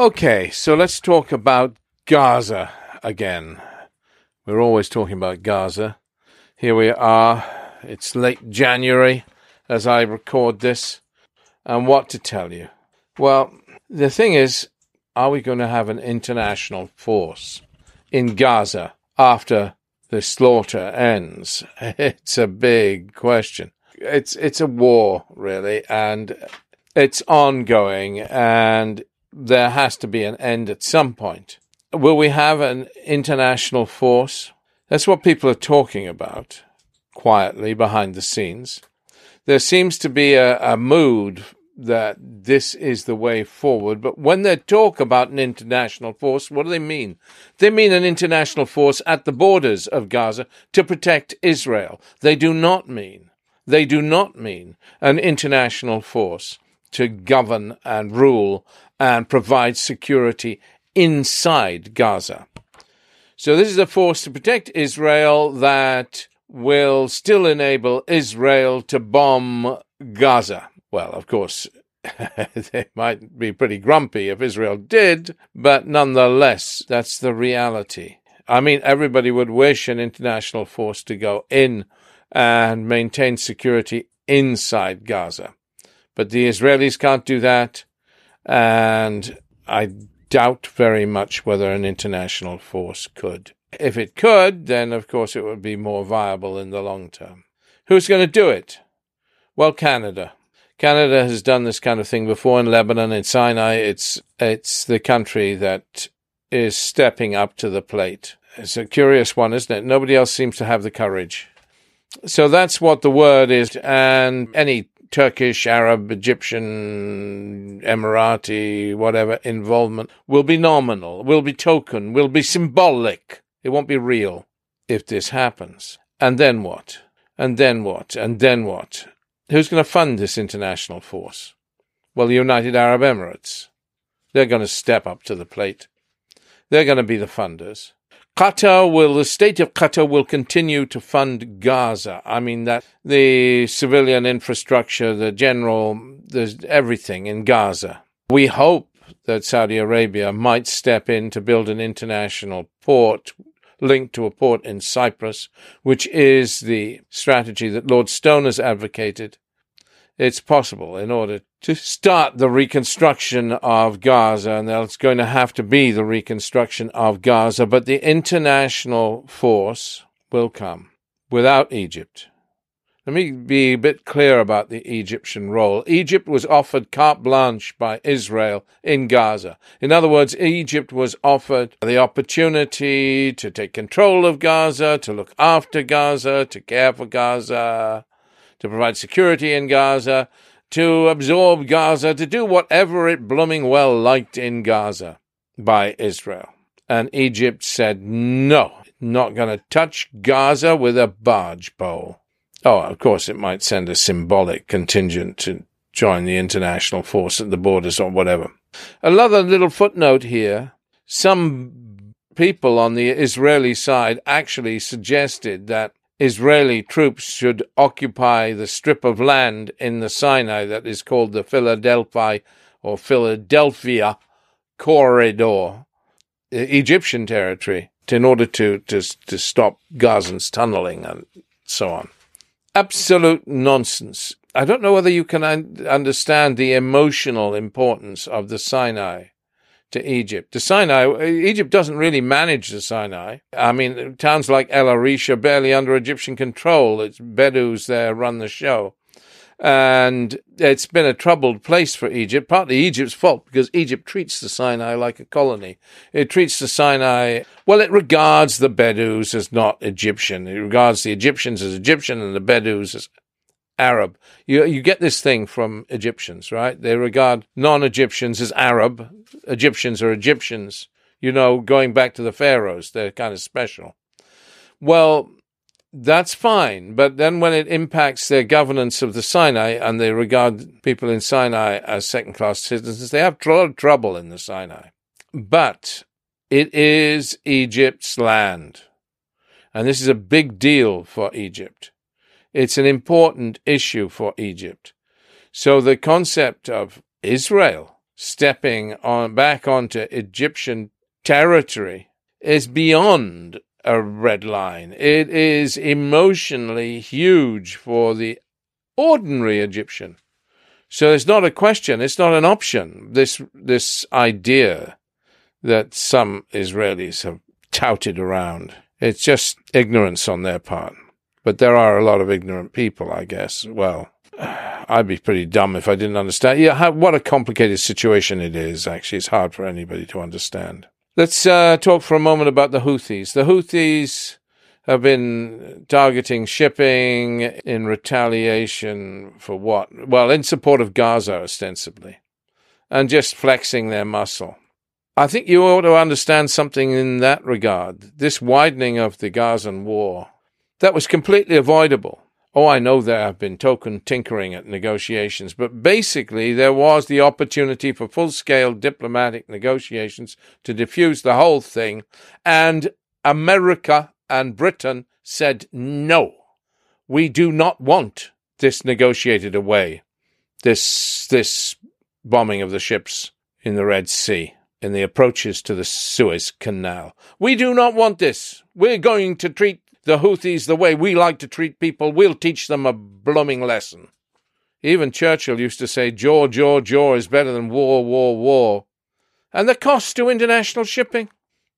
Okay, so let's talk about Gaza again. We're always talking about Gaza. Here we are. It's late January as I record this. And what to tell you? Well, the thing is, are we going to have an international force in Gaza after the slaughter ends? It's a big question. It's it's a war really and it's ongoing and there has to be an end at some point. Will we have an international force? That's what people are talking about quietly behind the scenes. There seems to be a, a mood that this is the way forward. But when they talk about an international force, what do they mean? They mean an international force at the borders of Gaza to protect Israel. They do not mean, they do not mean an international force to govern and rule and provide security inside Gaza. So this is a force to protect Israel that will still enable Israel to bomb Gaza. Well, of course, they might be pretty grumpy if Israel did, but nonetheless, that's the reality. I mean, everybody would wish an international force to go in and maintain security inside Gaza. But the Israelis can't do that, and I doubt very much whether an international force could. If it could, then of course it would be more viable in the long term. Who's going to do it? Well, Canada. Canada has done this kind of thing before in Lebanon, in Sinai. It's it's the country that is stepping up to the plate. It's a curious one, isn't it? Nobody else seems to have the courage. So that's what the word is, and any Turkish, Arab, Egyptian, Emirati, whatever involvement will be nominal, will be token, will be symbolic. It won't be real if this happens. And then what? And then what? And then what? Who's going to fund this international force? Well, the United Arab Emirates. They're going to step up to the plate. They're going to be the funders. Qatar will, the state of Qatar will continue to fund Gaza. I mean, that the civilian infrastructure, the general, there's everything in Gaza. We hope that Saudi Arabia might step in to build an international port linked to a port in Cyprus, which is the strategy that Lord Stone has advocated. It's possible in order to start the reconstruction of Gaza, and it's going to have to be the reconstruction of Gaza, but the international force will come without Egypt. Let me be a bit clear about the Egyptian role. Egypt was offered carte blanche by Israel in Gaza. In other words, Egypt was offered the opportunity to take control of Gaza, to look after Gaza, to care for Gaza, to provide security in Gaza, to absorb Gaza, to do whatever it blooming well liked in Gaza by Israel. And Egypt said, no, not going to touch Gaza with a barge pole. Oh, of course, it might send a symbolic contingent to join the international force at the borders or whatever. Another little footnote here. Some people on the Israeli side actually suggested that Israeli troops should occupy the strip of land in the Sinai that is called the Philadelphi or Philadelphia corridor, Egyptian territory, in order to, to, to stop Gazans tunneling and so on absolute nonsense. I don't know whether you can un- understand the emotional importance of the Sinai to Egypt. The Sinai, Egypt doesn't really manage the Sinai. I mean, towns like El Arish are barely under Egyptian control. It's Bedouins there run the show. And it's been a troubled place for Egypt, partly Egypt's fault because Egypt treats the Sinai like a colony. It treats the Sinai, well, it regards the Bedouins as not Egyptian. It regards the Egyptians as Egyptian and the Bedouins as Arab. You, you get this thing from Egyptians, right? They regard non Egyptians as Arab. Egyptians are Egyptians. You know, going back to the pharaohs, they're kind of special. Well, that's fine. But then when it impacts their governance of the Sinai and they regard people in Sinai as second class citizens, they have a lot of trouble in the Sinai. But it is Egypt's land. And this is a big deal for Egypt. It's an important issue for Egypt. So the concept of Israel stepping on back onto Egyptian territory is beyond a red line. It is emotionally huge for the ordinary Egyptian. So it's not a question, it's not an option. This this idea that some Israelis have touted around. It's just ignorance on their part. But there are a lot of ignorant people, I guess. Well, I'd be pretty dumb if I didn't understand. Yeah, how, what a complicated situation it is, actually. It's hard for anybody to understand. Let's uh, talk for a moment about the Houthis. The Houthis have been targeting shipping in retaliation for what? Well, in support of Gaza, ostensibly, and just flexing their muscle. I think you ought to understand something in that regard. This widening of the Gazan war, that was completely avoidable. Oh, I know there have been token tinkering at negotiations, but basically there was the opportunity for full scale diplomatic negotiations to diffuse the whole thing, and America and Britain said no. We do not want this negotiated away, this, this bombing of the ships in the Red Sea, in the approaches to the Suez Canal. We do not want this. We're going to treat the Houthis the way we like to treat people. We'll teach them a blooming lesson. Even Churchill used to say, jaw, jaw, jaw is better than war, war, war. And the cost to international shipping,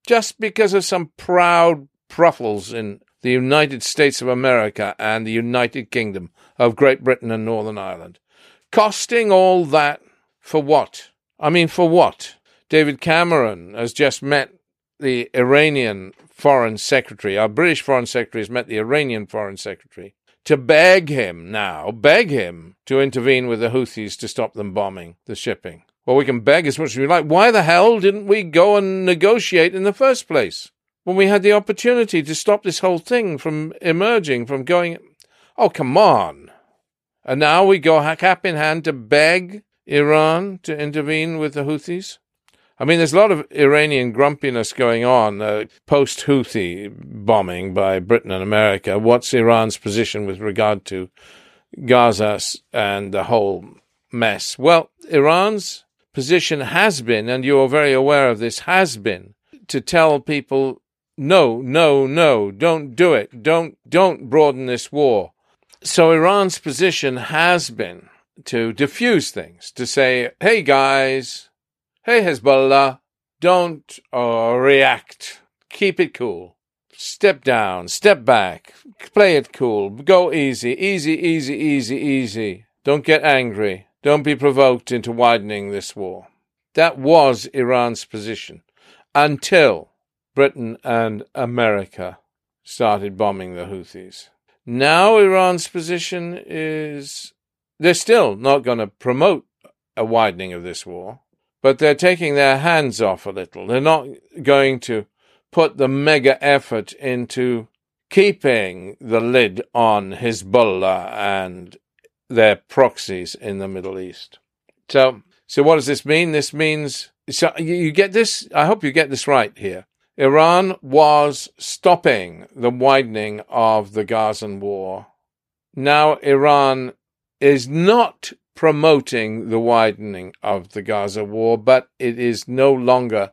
just because of some proud pruffles in the United States of America and the United Kingdom of Great Britain and Northern Ireland. Costing all that for what? I mean, for what? David Cameron has just met the Iranian foreign secretary, our British foreign secretary has met the Iranian foreign secretary to beg him now, beg him to intervene with the Houthis to stop them bombing the shipping. Well, we can beg as much as we like. Why the hell didn't we go and negotiate in the first place when we had the opportunity to stop this whole thing from emerging, from going? Oh, come on. And now we go cap in hand to beg Iran to intervene with the Houthis? I mean, there's a lot of Iranian grumpiness going on uh, post Houthi bombing by Britain and America. What's Iran's position with regard to Gaza and the whole mess? Well, Iran's position has been, and you're very aware of this, has been to tell people, no, no, no, don't do it. Don't, don't broaden this war. So Iran's position has been to diffuse things, to say, hey guys, Hey, Hezbollah, don't uh, react. Keep it cool. Step down, step back, play it cool, go easy, easy, easy, easy, easy. Don't get angry. Don't be provoked into widening this war. That was Iran's position until Britain and America started bombing the Houthis. Now Iran's position is they're still not going to promote a widening of this war but they're taking their hands off a little. They're not going to put the mega effort into keeping the lid on Hezbollah and their proxies in the Middle East. So, so what does this mean? This means so you get this. I hope you get this right here. Iran was stopping the widening of the Gazan war. Now Iran is not promoting the widening of the Gaza war, but it is no longer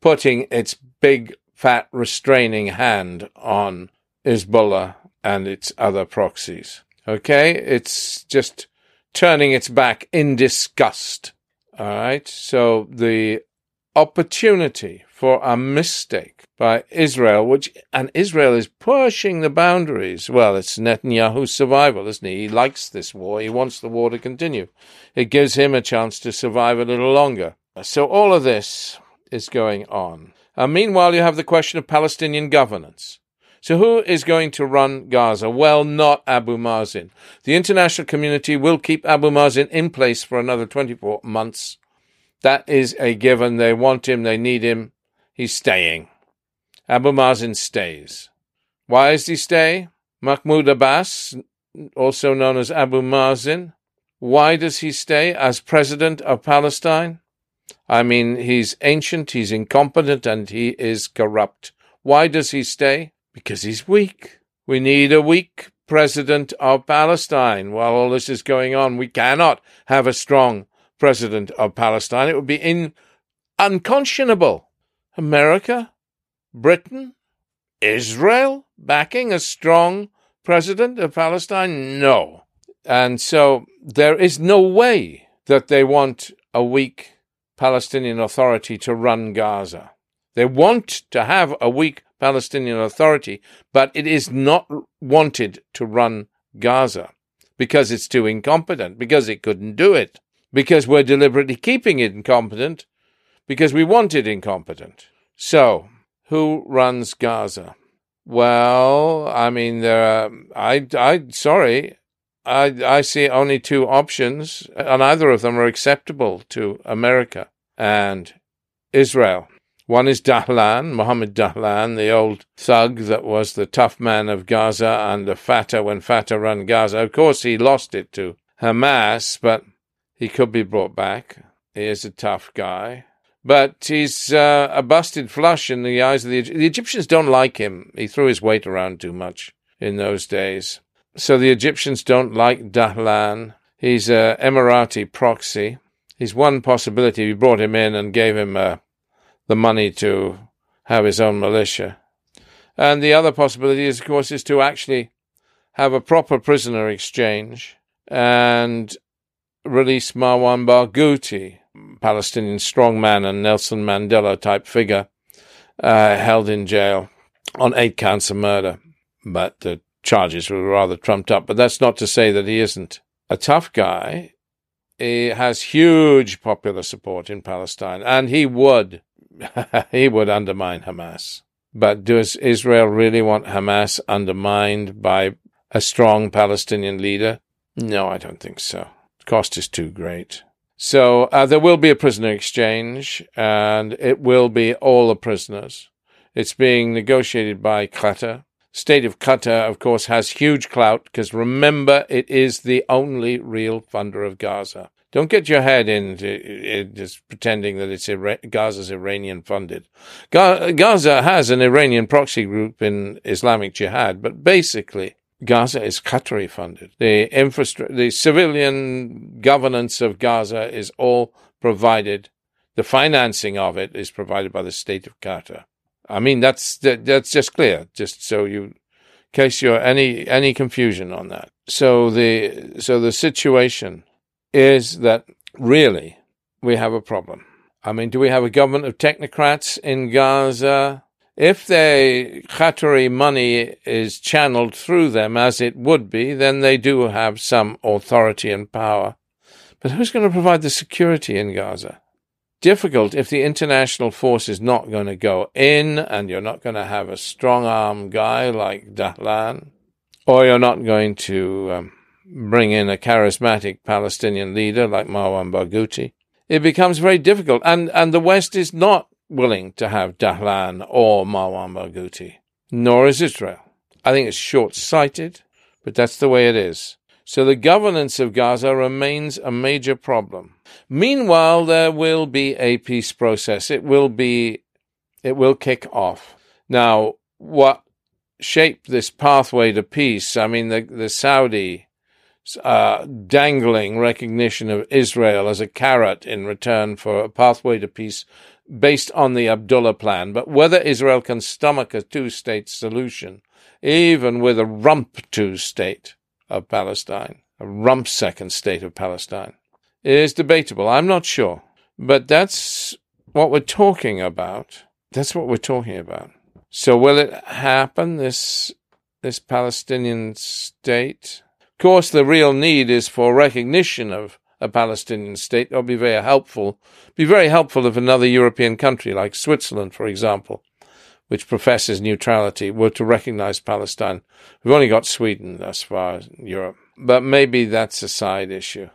putting its big, fat, restraining hand on Hezbollah and its other proxies. Okay? It's just turning its back in disgust. All right? So the opportunity for a mistake by Israel, which and Israel is pushing the boundaries. Well, it's Netanyahu's survival, isn't he? He likes this war. He wants the war to continue. It gives him a chance to survive a little longer. So all of this is going on. And meanwhile, you have the question of Palestinian governance. So who is going to run Gaza? Well, not Abu Mazen. The international community will keep Abu Mazen in place for another 24 months that is a given. They want him, they need him. He's staying. Abu Mazen stays. Why does he stay? Mahmoud Abbas, also known as Abu Mazen, why does he stay as president of Palestine? I mean, he's ancient, he's incompetent, and he is corrupt. Why does he stay? Because he's weak. We need a weak president of Palestine. While all this is going on, we cannot have a strong president of Palestine. It would be in, unconscionable. America, Britain, Israel backing a strong president of Palestine? No. And so there is no way that they want a weak Palestinian Authority to run Gaza. They want to have a weak Palestinian Authority, but it is not wanted to run Gaza because it's too incompetent, because it couldn't do it, because we're deliberately keeping it incompetent, because we want it incompetent. So, who runs Gaza? Well, I mean, there are, I, I, sorry, I, I see only two options, and neither of them are acceptable to America and Israel. One is Dahlan, Mohammed Dahlan, the old thug that was the tough man of Gaza under Fatah when Fatah ran Gaza. Of course, he lost it to Hamas, but he could be brought back. He is a tough guy. But he's uh, a busted flush in the eyes of the, the Egyptians. Don't like him. He threw his weight around too much in those days. So the Egyptians don't like Dahlan. He's a Emirati proxy. He's one possibility. We brought him in and gave him uh, the money to have his own militia. And the other possibility, is, of course, is to actually have a proper prisoner exchange and release Marwan Barghouti, Palestinian strongman and Nelson Mandela type figure, uh, held in jail on eight counts of murder. But the charges were rather trumped up. But that's not to say that he isn't a tough guy. He has huge popular support in Palestine, and he would he would undermine Hamas. But does Israel really want Hamas undermined by a strong Palestinian leader? No, I don't think so. Cost is too great. So uh, there will be a prisoner exchange, and it will be all the prisoners. It's being negotiated by Qatar state of Qatar, of course, has huge clout because remember, it is the only real funder of Gaza. Don't get your head into it, just pretending that it's Ira- Gaza's Iranian funded. Ga- Gaza has an Iranian proxy group in Islamic Jihad, but basically, Gaza is Qatari funded. The infrastructure, the civilian governance of Gaza is all provided. The financing of it is provided by the state of Qatar. I mean, that's that, that's just clear, just so you, in case you're any any confusion on that. So the so the situation is that really we have a problem. I mean, do we have a government of technocrats in Gaza? If the Qatari money is channeled through them, as it would be, then they do have some authority and power. But who's going to provide the security in Gaza? difficult if the international force is not going to go in and you're not going to have a strong arm guy like Dahlan, or you're not going to um, bring in a charismatic Palestinian leader like Marwan Barghouti. It becomes very difficult, and, and the West is not willing to have Dahlan or Marwan Barghouti, nor is Israel. I think it's short sighted, but that's the way it is. So the governance of Gaza remains a major problem. Meanwhile, there will be a peace process. It will be, it will kick off. Now, what shape this pathway to peace? I mean, the, the Saudi uh, dangling recognition of Israel as a carrot in return for a pathway to peace based on the Abdullah plan. But whether Israel can stomach a two state solution, even with a rump two state, of Palestine, a rump second state of Palestine, is debatable. I'm not sure. But that's what we're talking about. That's what we're talking about. So will it happen, this, this Palestinian state? Of course, the real need is for recognition of a Palestinian state. That would be very helpful. Be very helpful if another European country, like Switzerland, for example, which professes neutrality, were to recognize Palestine. We've only got Sweden thus far in Europe, but maybe that's a side issue.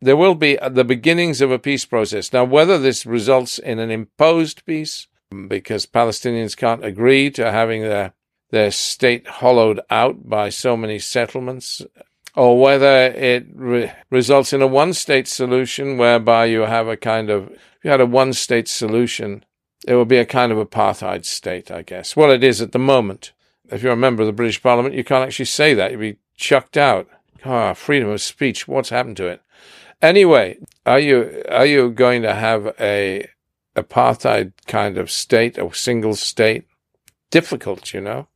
There will be the beginnings of a peace process. Now, whether this results in an imposed peace, because Palestinians can't agree to having their, their state hollowed out by so many settlements, or whether it re- results in a one state solution whereby you have a kind of, if you had a one state solution, it would be a kind of apartheid state, I guess. Well, it is at the moment. If you're a member of the British Parliament, you can't actually say that. You'd be chucked out. Ah, freedom of speech. What's happened to it? Anyway, are you are you going to have a apartheid kind of state, a single state? Difficult, you know,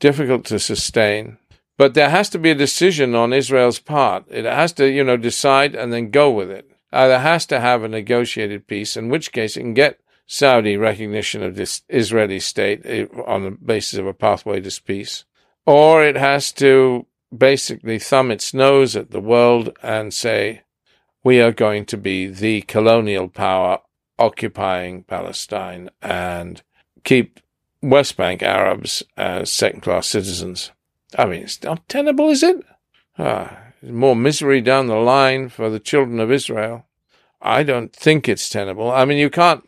difficult to sustain. But there has to be a decision on Israel's part. It has to, you know, decide and then go with it. Either has to have a negotiated peace, in which case it can get Saudi recognition of this Israeli state eh, on the basis of a pathway to peace, or it has to basically thumb its nose at the world and say, we are going to be the colonial power occupying Palestine and keep West Bank Arabs as second class citizens. I mean, it's not tenable, is it? Ah, more misery down the line for the children of Israel. I don't think it's tenable. I mean, you can't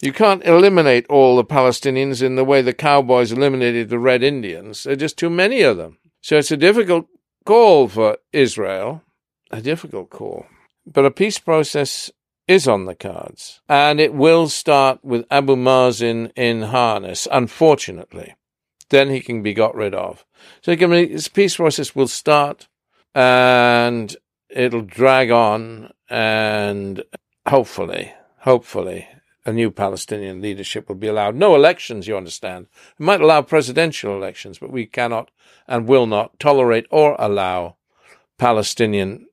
you can't eliminate all the Palestinians in the way the cowboys eliminated the Red Indians. There are just too many of them. So it's a difficult call for Israel, a difficult call. But a peace process is on the cards, and it will start with Abu Mazen in harness, unfortunately. Then he can be got rid of. So this peace process will start, and it'll drag on, and hopefully, hopefully, a new Palestinian leadership will be allowed. No elections, you understand. It might allow presidential elections, but we cannot and will not tolerate or allow Palestinian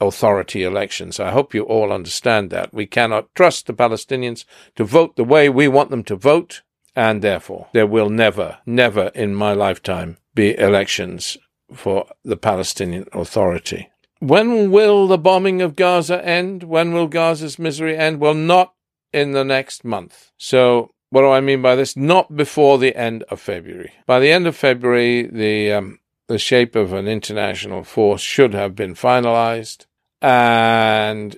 authority elections. I hope you all understand that. We cannot trust the Palestinians to vote the way we want them to vote, and therefore there will never, never in my lifetime be elections for the Palestinian Authority. When will the bombing of Gaza end? When will Gaza's misery end? Well, not in the next month. So, what do I mean by this? Not before the end of February. By the end of February, the um, the shape of an international force should have been finalized, and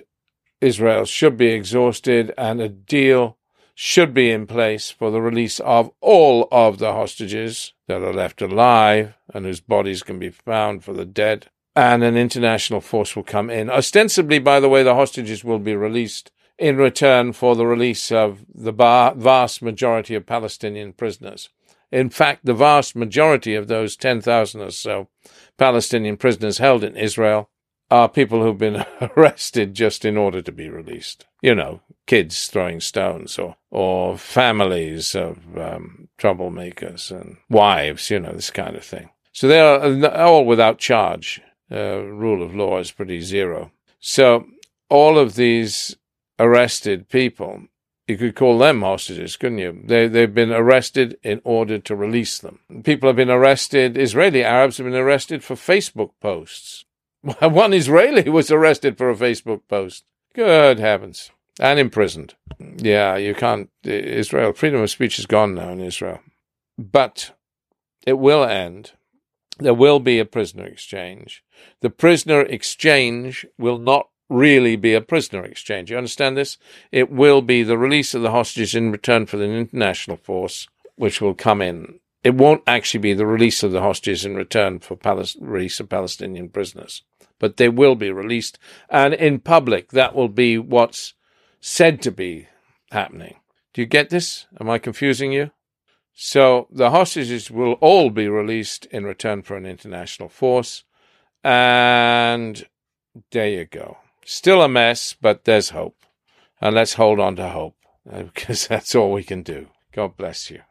Israel should be exhausted, and a deal should be in place for the release of all of the hostages that are left alive and whose bodies can be found for the dead. And an international force will come in. Ostensibly, by the way, the hostages will be released in return for the release of the vast majority of Palestinian prisoners. In fact, the vast majority of those 10,000 or so Palestinian prisoners held in Israel are people who've been arrested just in order to be released. You know, kids throwing stones or, or families of um, troublemakers and wives, you know, this kind of thing. So they are all without charge. Uh, rule of law is pretty zero. So all of these arrested people. You could call them hostages, couldn't you? They, they've been arrested in order to release them. People have been arrested, Israeli Arabs have been arrested for Facebook posts. One Israeli was arrested for a Facebook post. Good heavens. And imprisoned. Yeah, you can't. Israel, freedom of speech is gone now in Israel. But it will end. There will be a prisoner exchange. The prisoner exchange will not really be a prisoner exchange. You understand this? It will be the release of the hostages in return for the international force, which will come in. It won't actually be the release of the hostages in return for release of Palestinian prisoners, but they will be released. And in public, that will be what's said to be happening. Do you get this? Am I confusing you? So the hostages will all be released in return for an international force. And there you go. Still a mess, but there's hope. And let's hold on to hope because that's all we can do. God bless you.